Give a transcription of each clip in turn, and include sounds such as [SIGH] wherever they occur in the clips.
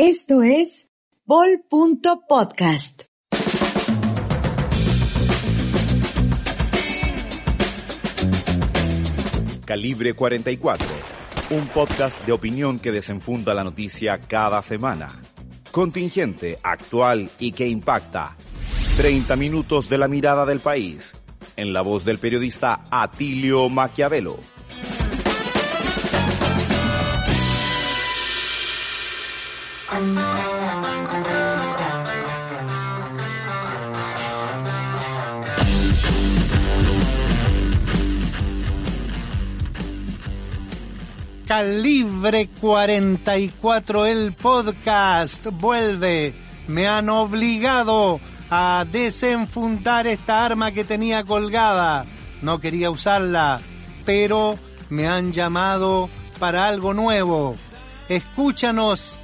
Esto es Bol.podcast. Calibre 44, un podcast de opinión que desenfunda la noticia cada semana. Contingente, actual y que impacta. 30 minutos de la mirada del país, en la voz del periodista Atilio Maquiavelo. Calibre 44, el podcast vuelve. Me han obligado a desenfundar esta arma que tenía colgada. No quería usarla, pero me han llamado para algo nuevo. Escúchanos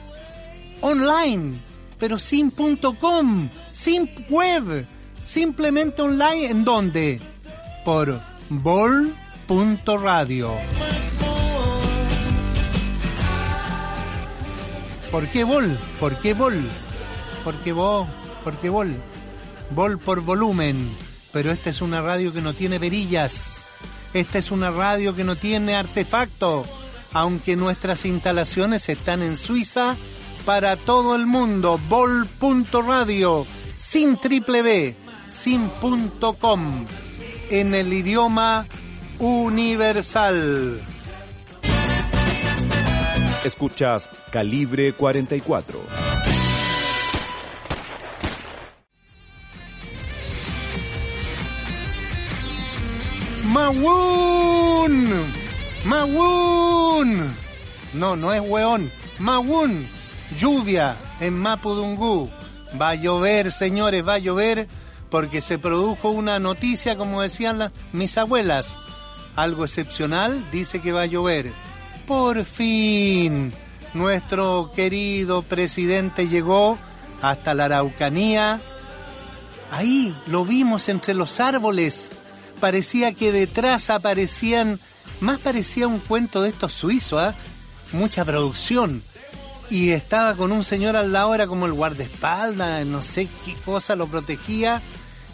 online, pero sin .com, sin web, simplemente online. ¿En dónde? Por bol.radio. ¿Por qué Vol? ¿Por qué Vol? ¿Por qué vos? ¿Por qué Vol? Vol por volumen. Pero esta es una radio que no tiene perillas. Esta es una radio que no tiene artefacto. Aunque nuestras instalaciones están en Suiza para todo el mundo. Vol.radio. Sin triple B. Sin punto com. En el idioma universal. Escuchas Calibre 44. ¡Mawun! ¡Mawun! No, no es weón. ¡Mawun! Lluvia en Mapudungú. Va a llover, señores, va a llover porque se produjo una noticia, como decían mis abuelas. Algo excepcional, dice que va a llover. Por fin, nuestro querido presidente llegó hasta la Araucanía. Ahí lo vimos entre los árboles. Parecía que detrás aparecían, más parecía un cuento de estos suizos, ¿ah? mucha producción. Y estaba con un señor al lado, era como el guardaespaldas, no sé qué cosa lo protegía.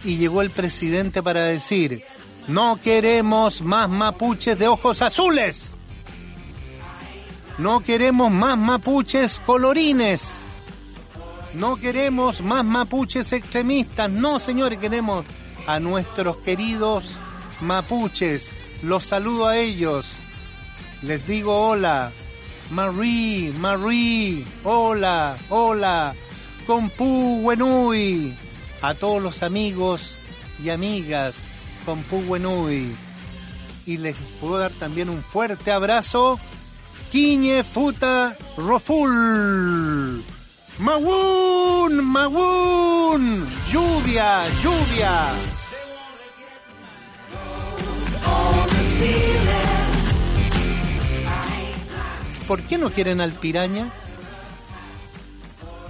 Y llegó el presidente para decir, no queremos más mapuches de ojos azules. No queremos más mapuches colorines. No queremos más mapuches extremistas. No, señores, queremos a nuestros queridos mapuches. Los saludo a ellos. Les digo hola. Marie, Marie, hola, hola. Compu Wenui. A todos los amigos y amigas. Compu Wenui. Y les puedo dar también un fuerte abrazo Quiñe Futa Roful. Mawun, Mawun, lluvia, lluvia. ¿Por qué no quieren al piraña?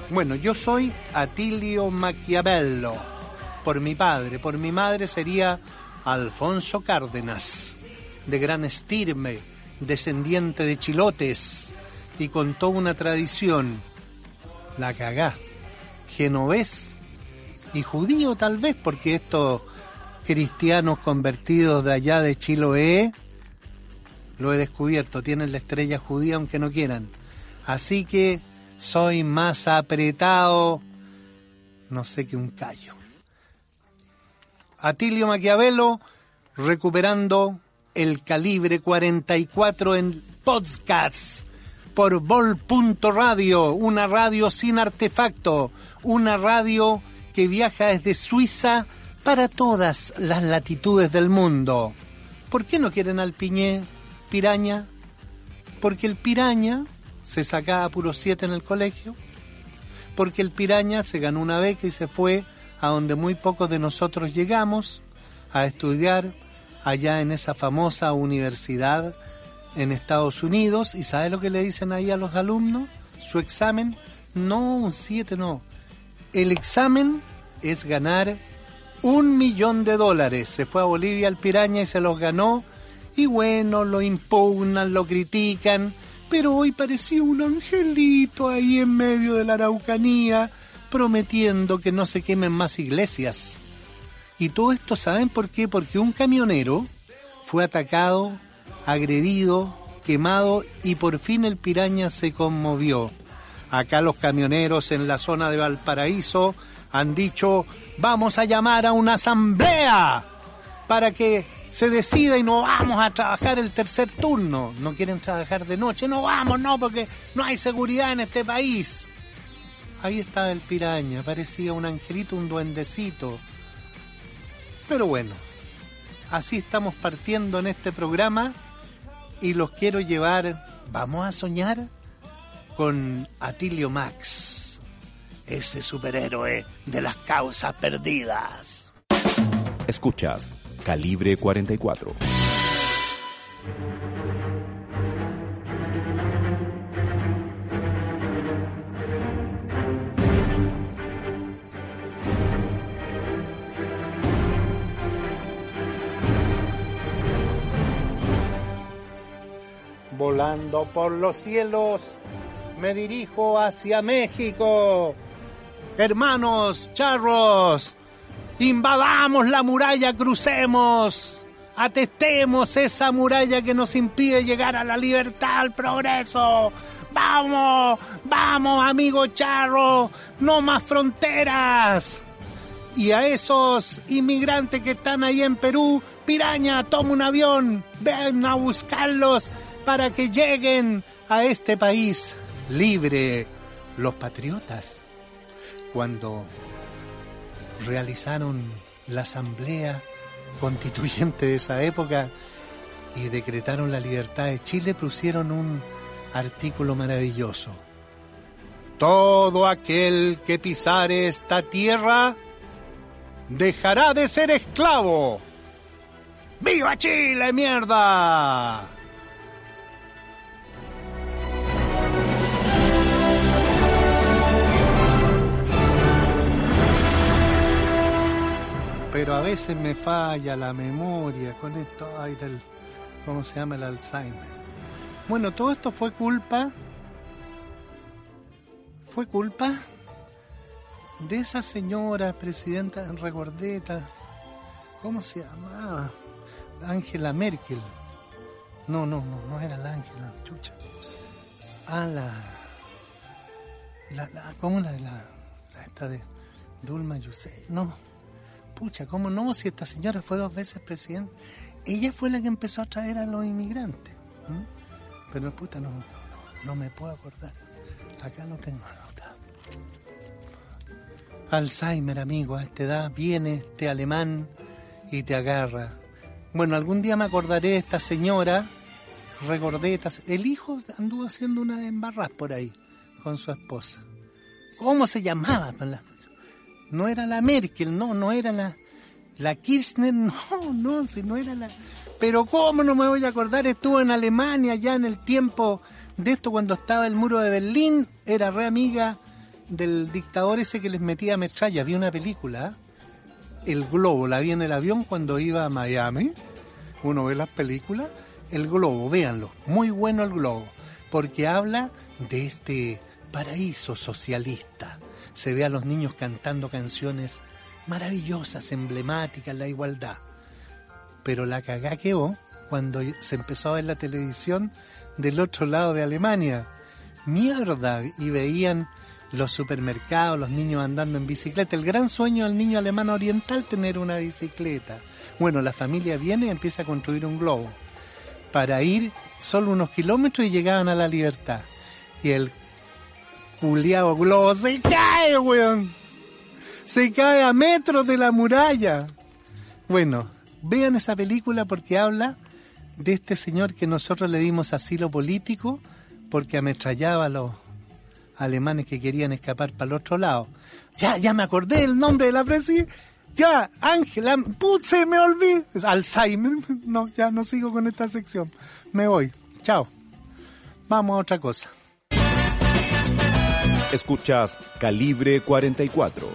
Bueno, yo soy Atilio Maquiavelo. Por mi padre, por mi madre sería Alfonso Cárdenas, de gran estirme, descendiente de chilotes y con toda una tradición. La cagá. Genovés y judío tal vez, porque estos cristianos convertidos de allá de Chiloé, lo he descubierto, tienen la estrella judía aunque no quieran. Así que soy más apretado, no sé que un callo. Atilio Maquiavelo recuperando el calibre 44 en podcast por Vol.radio, una radio sin artefacto, una radio que viaja desde Suiza para todas las latitudes del mundo. ¿Por qué no quieren al piñé piraña? Porque el piraña se sacaba puro 7 en el colegio, porque el piraña se ganó una beca y se fue a donde muy pocos de nosotros llegamos a estudiar allá en esa famosa universidad en Estados Unidos. ¿Y sabe lo que le dicen ahí a los alumnos? Su examen, no un 7, no. El examen es ganar un millón de dólares. Se fue a Bolivia al piraña y se los ganó. Y bueno, lo impugnan, lo critican. Pero hoy parecía un angelito ahí en medio de la Araucanía, prometiendo que no se quemen más iglesias. Y todo esto, ¿saben por qué? Porque un camionero fue atacado, agredido, quemado y por fin el piraña se conmovió. Acá los camioneros en la zona de Valparaíso han dicho, vamos a llamar a una asamblea para que se decida y no vamos a trabajar el tercer turno. No quieren trabajar de noche, no vamos, no, porque no hay seguridad en este país. Ahí estaba el piraña, parecía un angelito, un duendecito. Pero bueno, así estamos partiendo en este programa y los quiero llevar, vamos a soñar con Atilio Max, ese superhéroe de las causas perdidas. Escuchas Calibre 44. Volando por los cielos, me dirijo hacia México. Hermanos, charros, invadamos la muralla, crucemos, atestemos esa muralla que nos impide llegar a la libertad, al progreso. Vamos, vamos, amigo charro, no más fronteras. Y a esos inmigrantes que están ahí en Perú, piraña, toma un avión, ven a buscarlos para que lleguen a este país libre. Los patriotas, cuando realizaron la asamblea constituyente de esa época y decretaron la libertad de Chile, pusieron un artículo maravilloso. Todo aquel que pisare esta tierra dejará de ser esclavo. ¡Viva Chile, mierda! Pero a veces me falla la memoria con esto ay, del, ¿cómo se llama? El Alzheimer. Bueno, todo esto fue culpa, fue culpa de esa señora presidenta regordeta, ¿cómo se llamaba? Angela Merkel. No, no, no, no era la Angela, chucha. Ah, la, la, la ¿cómo la la, la esta de Dulma Yusei? No, pucha, ¿cómo no? Si esta señora fue dos veces presidente. Ella fue la que empezó a traer a los inmigrantes. Pero puta, no, no, me puedo acordar. Acá no tengo nota. Alzheimer, amigo, a esta edad viene este alemán y te agarra. Bueno, algún día me acordaré de esta señora, regordetas. El hijo anduvo haciendo una embarras por ahí con su esposa. ¿Cómo se llamaba? No era la Merkel, no, no era la, la Kirchner, [LAUGHS] no, no, si no era la... Pero ¿cómo no me voy a acordar? Estuvo en Alemania ya en el tiempo de esto cuando estaba el muro de Berlín, era re amiga del dictador ese que les metía metralla. Había una película, El Globo, la vi en el avión cuando iba a Miami. Uno ve las películas. El Globo, véanlo, muy bueno el Globo, porque habla de este paraíso socialista se ve a los niños cantando canciones maravillosas, emblemáticas, la igualdad. Pero la cagá quedó cuando se empezó a ver la televisión del otro lado de Alemania. Mierda, y veían los supermercados, los niños andando en bicicleta. El gran sueño del niño alemán oriental tener una bicicleta. Bueno, la familia viene y empieza a construir un globo para ir solo unos kilómetros y llegaban a la libertad. Y el culiao globo se cae, weón. Se cae a metros de la muralla. Bueno, vean esa película porque habla de este señor que nosotros le dimos asilo político porque ametrallaba a los, alemanes que querían escapar para el otro lado. Ya, ya me acordé el nombre de la presi. Ya, Ángela, se me olvidó. Alzheimer. [LAUGHS] No, ya no sigo con esta sección. Me voy. Chao. Vamos a otra cosa. Escuchas Calibre 44.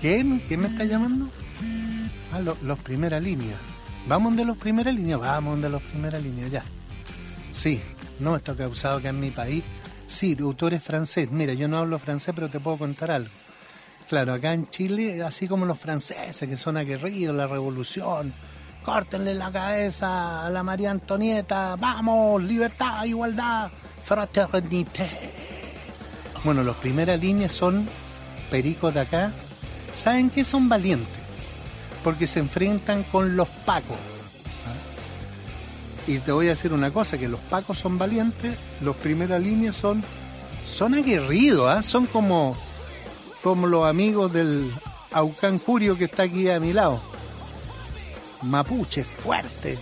¿Quién? ¿Quién me está llamando? Ah, lo- los primera línea. ¿Vamos de los primera línea? Vamos de los primera línea, ya. Sí, no, esto causado que en mi país. Sí, tú eres francés. Mira, yo no hablo francés, pero te puedo contar algo. Claro, acá en Chile, así como los franceses que son aguerridos, la revolución, córtenle la cabeza a la María Antonieta, vamos, libertad, igualdad, fraternité. Bueno, los primeras líneas son pericos de acá. ¿Saben qué? Son valientes. Porque se enfrentan con los pacos. ¿ah? Y te voy a decir una cosa, que los pacos son valientes, los primeras líneas son, son aguerridos, ¿ah? son como, como los amigos del Aucán Curio que está aquí a mi lado. Mapuche, fuerte.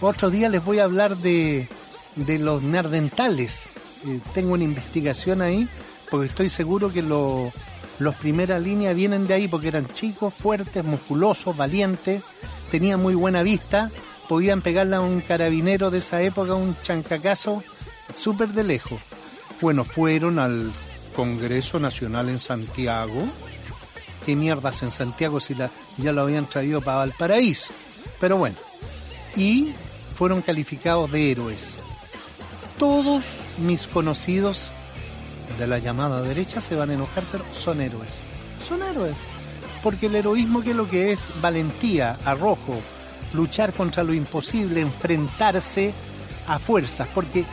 Otro día les voy a hablar de, de los nerdentales. Eh, tengo una investigación ahí, porque estoy seguro que lo- los primeras líneas vienen de ahí, porque eran chicos, fuertes, musculosos, valientes, tenían muy buena vista, podían pegarle a un carabinero de esa época, un chancacazo, súper de lejos. Bueno, fueron al Congreso Nacional en Santiago. ¿Qué mierdas en Santiago si ya lo habían traído para Valparaíso? Pero bueno, y fueron calificados de héroes. Todos mis conocidos de la llamada derecha se van a enojar, pero son héroes. Son héroes. Porque el heroísmo que es lo que es valentía, arrojo, luchar contra lo imposible, enfrentarse a fuerzas. Porque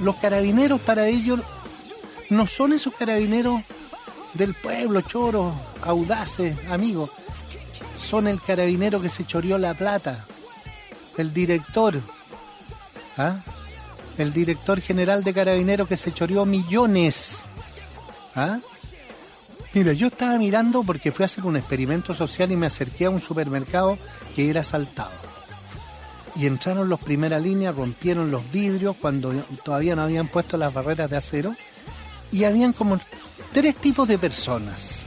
los carabineros para ellos no son esos carabineros del pueblo, choros, audaces, amigos. Son el carabinero que se choreó la plata, el director, ¿ah? el director general de carabineros que se choreó millones. ¿ah? Mira, yo estaba mirando porque fui a hacer un experimento social y me acerqué a un supermercado que era asaltado. Y entraron los primera línea, rompieron los vidrios cuando todavía no habían puesto las barreras de acero y habían como tres tipos de personas.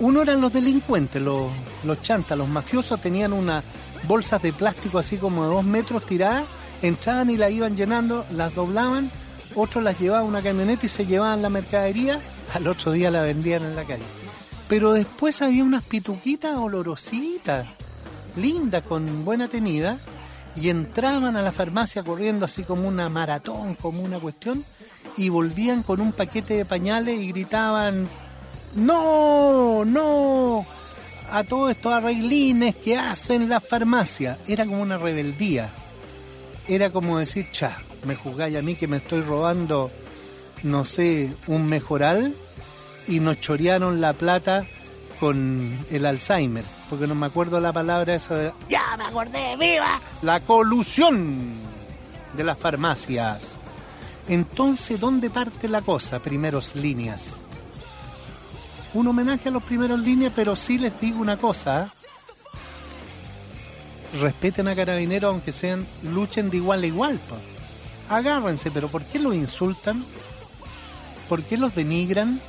Uno eran los delincuentes, los, los chantas, los mafiosos tenían unas bolsas de plástico así como de dos metros tiradas, entraban y la iban llenando, las doblaban, otros las llevaban a una camioneta y se llevaban la mercadería, al otro día la vendían en la calle. Pero después había unas pituquitas olorositas, lindas, con buena tenida, y entraban a la farmacia corriendo así como una maratón, como una cuestión, y volvían con un paquete de pañales y gritaban, no, no, a todos estos arreglines que hacen la farmacia. Era como una rebeldía. Era como decir, cha, me juzgáis a mí que me estoy robando, no sé, un mejoral y nos chorearon la plata con el Alzheimer, porque no me acuerdo la palabra esa de, ya me acordé, viva, la colusión de las farmacias. Entonces, ¿dónde parte la cosa? Primeros líneas. Un homenaje a los primeros líneas, pero sí les digo una cosa. ¿eh? Respeten a carabineros aunque sean, luchen de igual a igual. po. Agárrense, pero ¿por qué los insultan? ¿Por qué los denigran?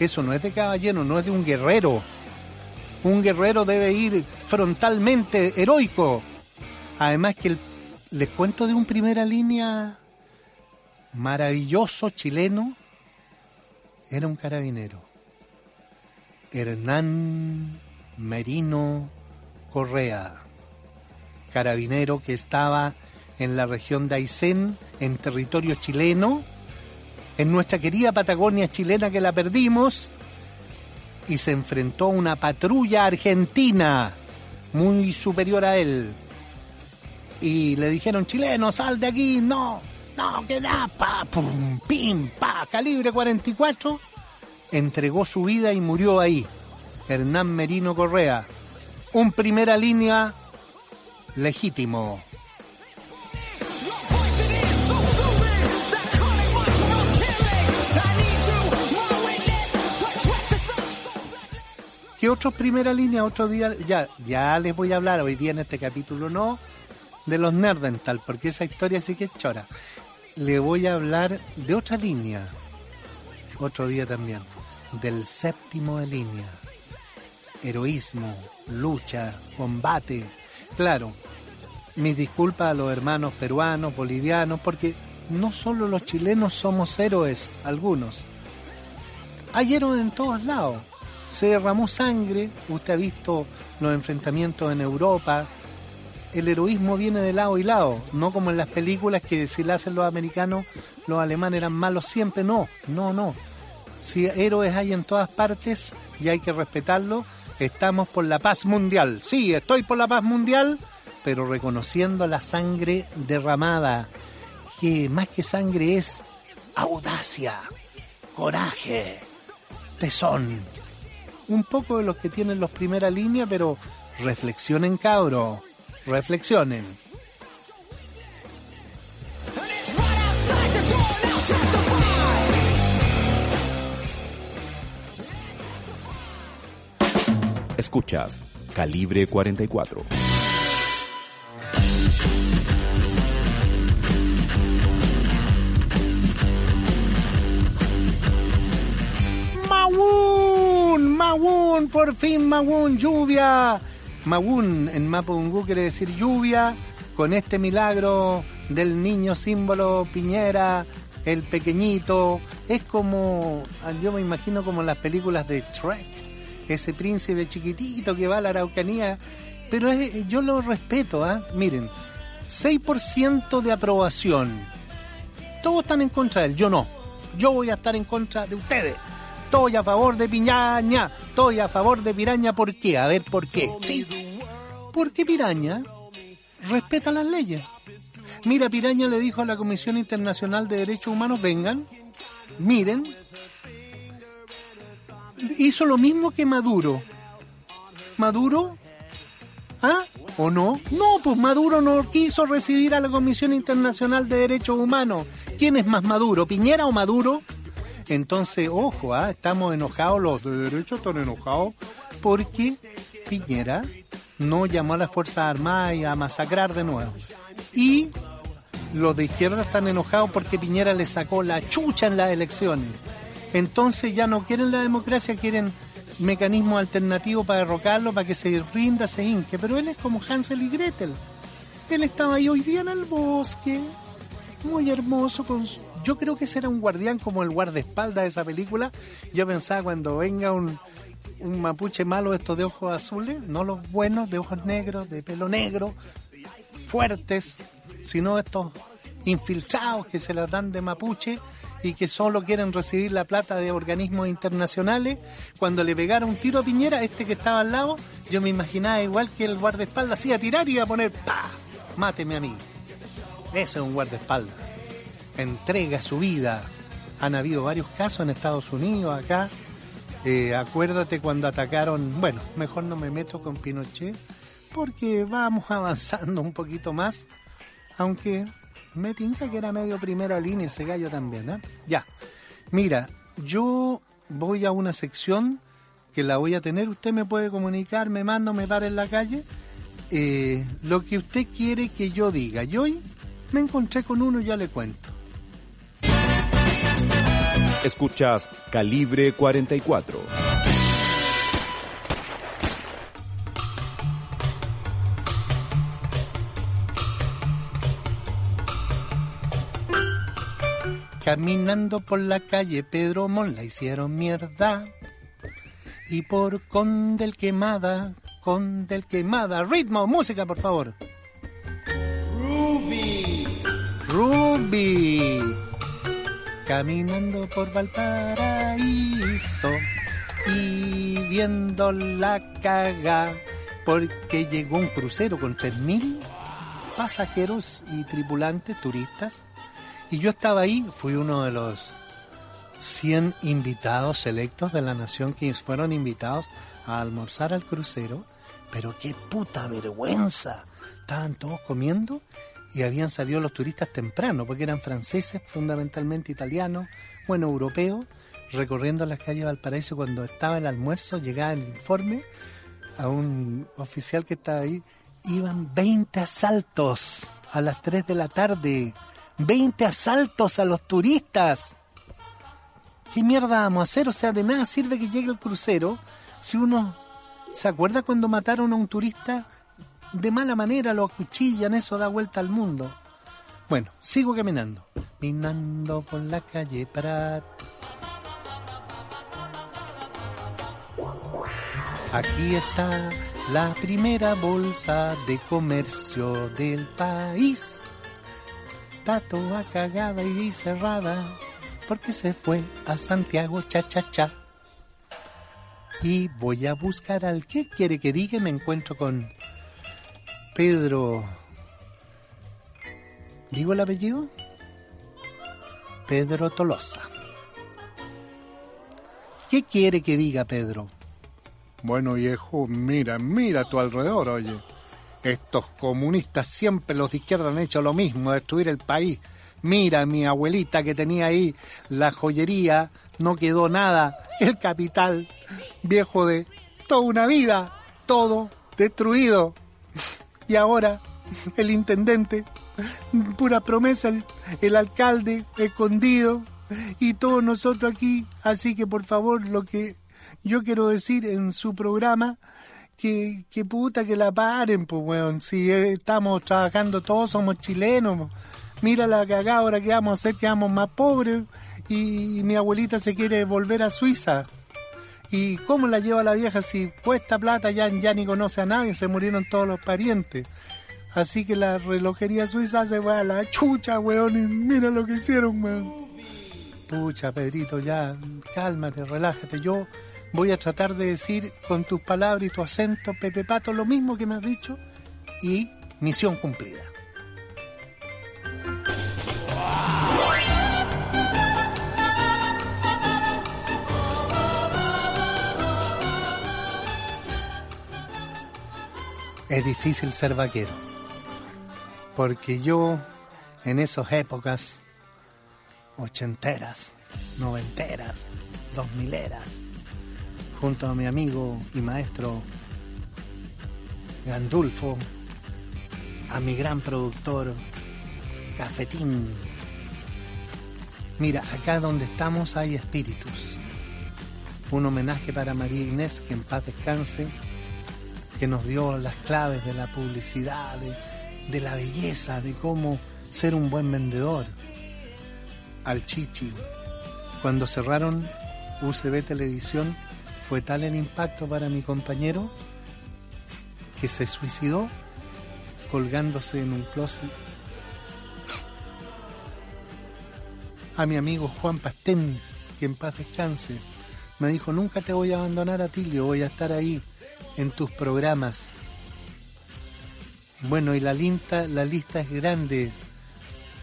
Eso no es de caballero, no es de un guerrero. Un guerrero debe ir frontalmente heroico. Además que el- les cuento de un primera línea maravilloso chileno. Era un carabinero. Hernán Merino Correa. Carabinero que estaba en la región de Aysén, en territorio chileno, en nuestra querida Patagonia chilena que la perdimos, y se enfrentó a una patrulla argentina muy superior a él. Y le dijeron, chileno, sal de aquí, no, no, que nada, pa, pum, pim, pa, calibre 44, entregó su vida y murió ahí. Hernán Merino Correa, un primera línea legítimo. ¿Qué otros primera línea? Otro día, ya, ya les voy a hablar hoy día en este capítulo, no de los Nerdental, porque esa historia sí que es chora. Le voy a hablar de otra línea, otro día también, del séptimo de línea. Heroísmo, lucha, combate. Claro, mis disculpas a los hermanos peruanos, bolivianos, porque no solo los chilenos somos héroes, algunos. Hay héroes en todos lados. Se derramó sangre, usted ha visto los enfrentamientos en Europa. El heroísmo viene de lado y lado, no como en las películas que si la hacen los americanos, los alemanes eran malos siempre. No, no, no. Si héroes hay en todas partes y hay que respetarlo, estamos por la paz mundial. Sí, estoy por la paz mundial, pero reconociendo la sangre derramada, que más que sangre es audacia, coraje, tesón. Un poco de los que tienen los primera línea, pero reflexionen cabro, reflexionen. Escuchas Calibre 44. Mawun, Mawun, por fin Mawun, lluvia. Mawun en Mapudungú quiere decir lluvia, con este milagro del niño símbolo Piñera, el pequeñito, es como, yo me imagino como las películas de Trek, ese príncipe chiquitito que va a la Araucanía, pero es- yo lo respeto, ¿ah? miren, 6% de aprobación, todos están en contra de él, yo no, yo voy a estar en contra de ustedes. Estoy a favor de Piñaña, estoy a favor de Piraña, ¿por qué? A ver, ¿por qué? Sí, porque Piraña respeta las leyes. Mira, Piraña le dijo a la Comisión Internacional de Derechos Humanos, vengan, miren, hizo lo mismo que Maduro. Maduro, ¿ah? ¿O no? No, pues Maduro no quiso recibir a la Comisión Internacional de Derechos Humanos. ¿Quién es más Maduro, Piñera o Maduro? Entonces, ojo, ¿ah? estamos enojados, los de derecho están enojados porque Piñera no llamó a las Fuerzas Armadas a masacrar de nuevo. Y los de izquierda están enojados porque Piñera le sacó la chucha en las elecciones. Entonces ya no quieren la democracia, quieren mecanismos alternativos para derrocarlo, para que se rinda, se hinque. Pero él es como Hansel y Gretel. Él estaba ahí hoy día en el bosque, muy hermoso. Con su- Yo creo que ese era un guardián como el guardaespaldas de esa película. Yo pensaba cuando venga un, un mapuche malo estos de ojos azules, no los buenos, de ojos negros, de pelo negro, fuertes, sino estos infiltrados que se las dan de mapuche y que solo quieren recibir la plata de organismos internacionales. Cuando le pegara un tiro a Piñera, este que estaba al lado, yo me imaginaba igual que el guardaespaldas hacía tirar y iba a poner ¡pa! Máteme a mí. Ese es un guardaespaldas. Entrega su vida. Han habido varios casos en Estados Unidos, acá. Eh, acuérdate cuando atacaron, bueno, mejor no me meto con Pinochet, porque vamos [LAUGHS] avanzando un poquito más, aunque me tinca que era medio primera línea ese gallo también, ¿eh? Ya, mira, yo voy a una sección que la voy a tener, usted me puede comunicar, me manda, me para en la calle, eh, lo que usted quiere que yo diga. Y hoy me encontré con uno, ya le cuento. Escuchas Calibre 44. Caminando por la calle Pedro Mon la hicieron mierda. Y por Condel Quemada, Condel Quemada. Ritmo, música, por favor. Ruby. Ruby. Caminando por Valparaíso y viendo la caga porque llegó un crucero con 3.000 pasajeros y tripulantes, turistas. Y yo estaba ahí, fui uno de los 100 invitados selectos de la nación que fueron invitados a almorzar al crucero. Pero qué puta vergüenza. Estaban todos comiendo y habían salido los turistas temprano, porque eran franceses, fundamentalmente italianos, bueno, europeos, recorriendo las calles de Valparaíso cuando estaba el almuerzo, llegaba el informe a un oficial que estaba ahí, iban 20 asaltos a las 3 de la tarde, 20 asaltos a los turistas. ¿Qué mierda vamos a hacer? O sea, de nada sirve que llegue el crucero si uno se acuerda cuando mataron a un turista de mala manera, lo acuchillan, eso da vuelta al mundo. Bueno, sigo caminando. Caminando por la calle Prat. Aquí está la primera bolsa de comercio del país. Está toda cagada y cerrada porque se fue a Santiago cha cha cha. Y voy a buscar al que quiere que diga. Me encuentro con Pedro. ¿Digo el apellido? Pedro Tolosa. ¿Qué quiere que diga Pedro? Bueno, viejo, mira, mira a tu alrededor, oye. Estos comunistas siempre los de izquierda han hecho lo mismo, destruir el país. Mira, mi abuelita que tenía ahí la joyería, no quedó nada. El capital, viejo de toda una vida, todo destruido. Y ahora, el intendente, pura promesa, el, alcalde escondido y todos nosotros aquí. Así que por favor, lo que yo quiero decir en su programa, que, que puta que la paren, pues weón. Si estamos trabajando todos, somos chilenos. Mira la cagada ahora que vamos a hacer, que vamos más pobres. Y mi abuelita se quiere volver a Suiza. ¿Y cómo la lleva la vieja si cuesta plata ya, ya ni conoce a nadie? Se murieron todos los parientes. Así que la relojería suiza se va a la chucha, weón. Y mira lo que hicieron, weón. Pucha, Pedrito, ya, cálmate, relájate. Yo voy a tratar de decir con tus palabras y tu acento, Pepe Pato, lo mismo que me has dicho y misión cumplida. Es difícil ser vaquero, porque yo en esas épocas ochenteras, noventeras, dos mileras, junto a mi amigo y maestro Gandulfo, a mi gran productor Cafetín. Mira, acá donde estamos hay espíritus. Un homenaje para María Inés, que en paz descanse, que nos dio las claves de la publicidad, de, la belleza, de cómo ser un buen vendedor. Al Chichi, cuando cerraron UCB Televisión, fue tal el impacto para mi compañero que se suicidó colgándose en un closet. A mi amigo Juan Pastén, que en paz descanse, me dijo, nunca te voy a abandonar a ti, yo voy a estar ahí en tus programas. Bueno, y la lista, la lista es grande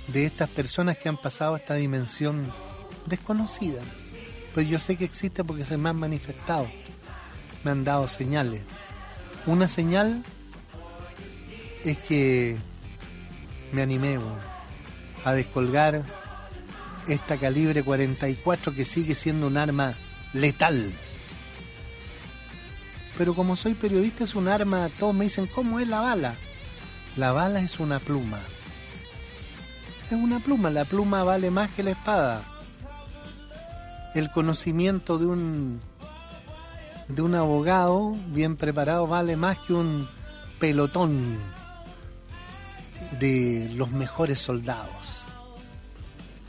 de estas personas que han pasado a esta dimensión desconocida. Pues yo sé que existe porque se me han manifestado, me han dado señales. Una señal es que me animé a descolgar esta calibre 44 que sigue siendo un arma letal. Pero como soy periodista es un arma, todos me dicen, ¿cómo es la bala? La bala es una pluma. Es una pluma, la pluma vale más que la espada. El conocimiento de un de un abogado bien preparado vale más que un pelotón de los mejores soldados.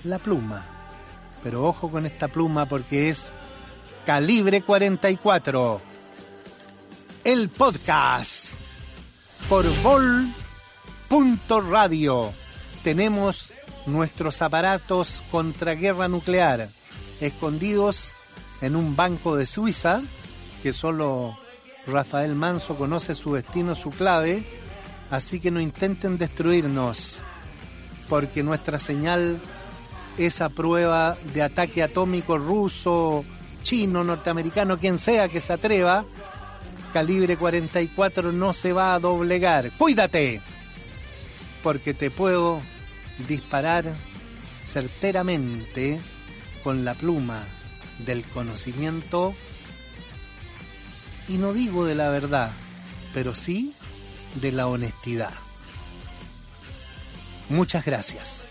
La pluma. Pero ojo con esta pluma porque es calibre 44. El podcast por vol.radio. Tenemos nuestros aparatos contra guerra nuclear escondidos en un banco de Suiza que solo Rafael Manso conoce su destino, su clave, así que no intenten destruirnos, porque nuestra señal es a prueba de ataque atómico ruso, chino, norteamericano, quien sea que se atreva, calibre 44 no se va a doblegar. Cuídate, porque te puedo disparar certeramente con la pluma del conocimiento y no digo de la verdad, pero sí de la honestidad. Muchas gracias.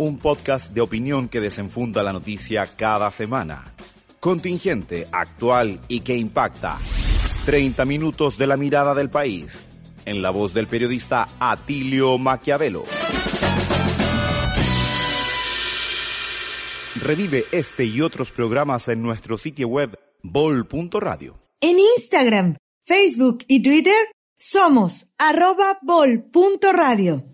un podcast de opinión que desenfunda la noticia cada semana. Contingente, actual y que impacta. 30 minutos de la mirada del país, en la voz del periodista Atilio Maquiavelo. Revive este y otros programas en nuestro sitio web bol.radio. En Instagram, Facebook y Twitter somos arroba bol.radio.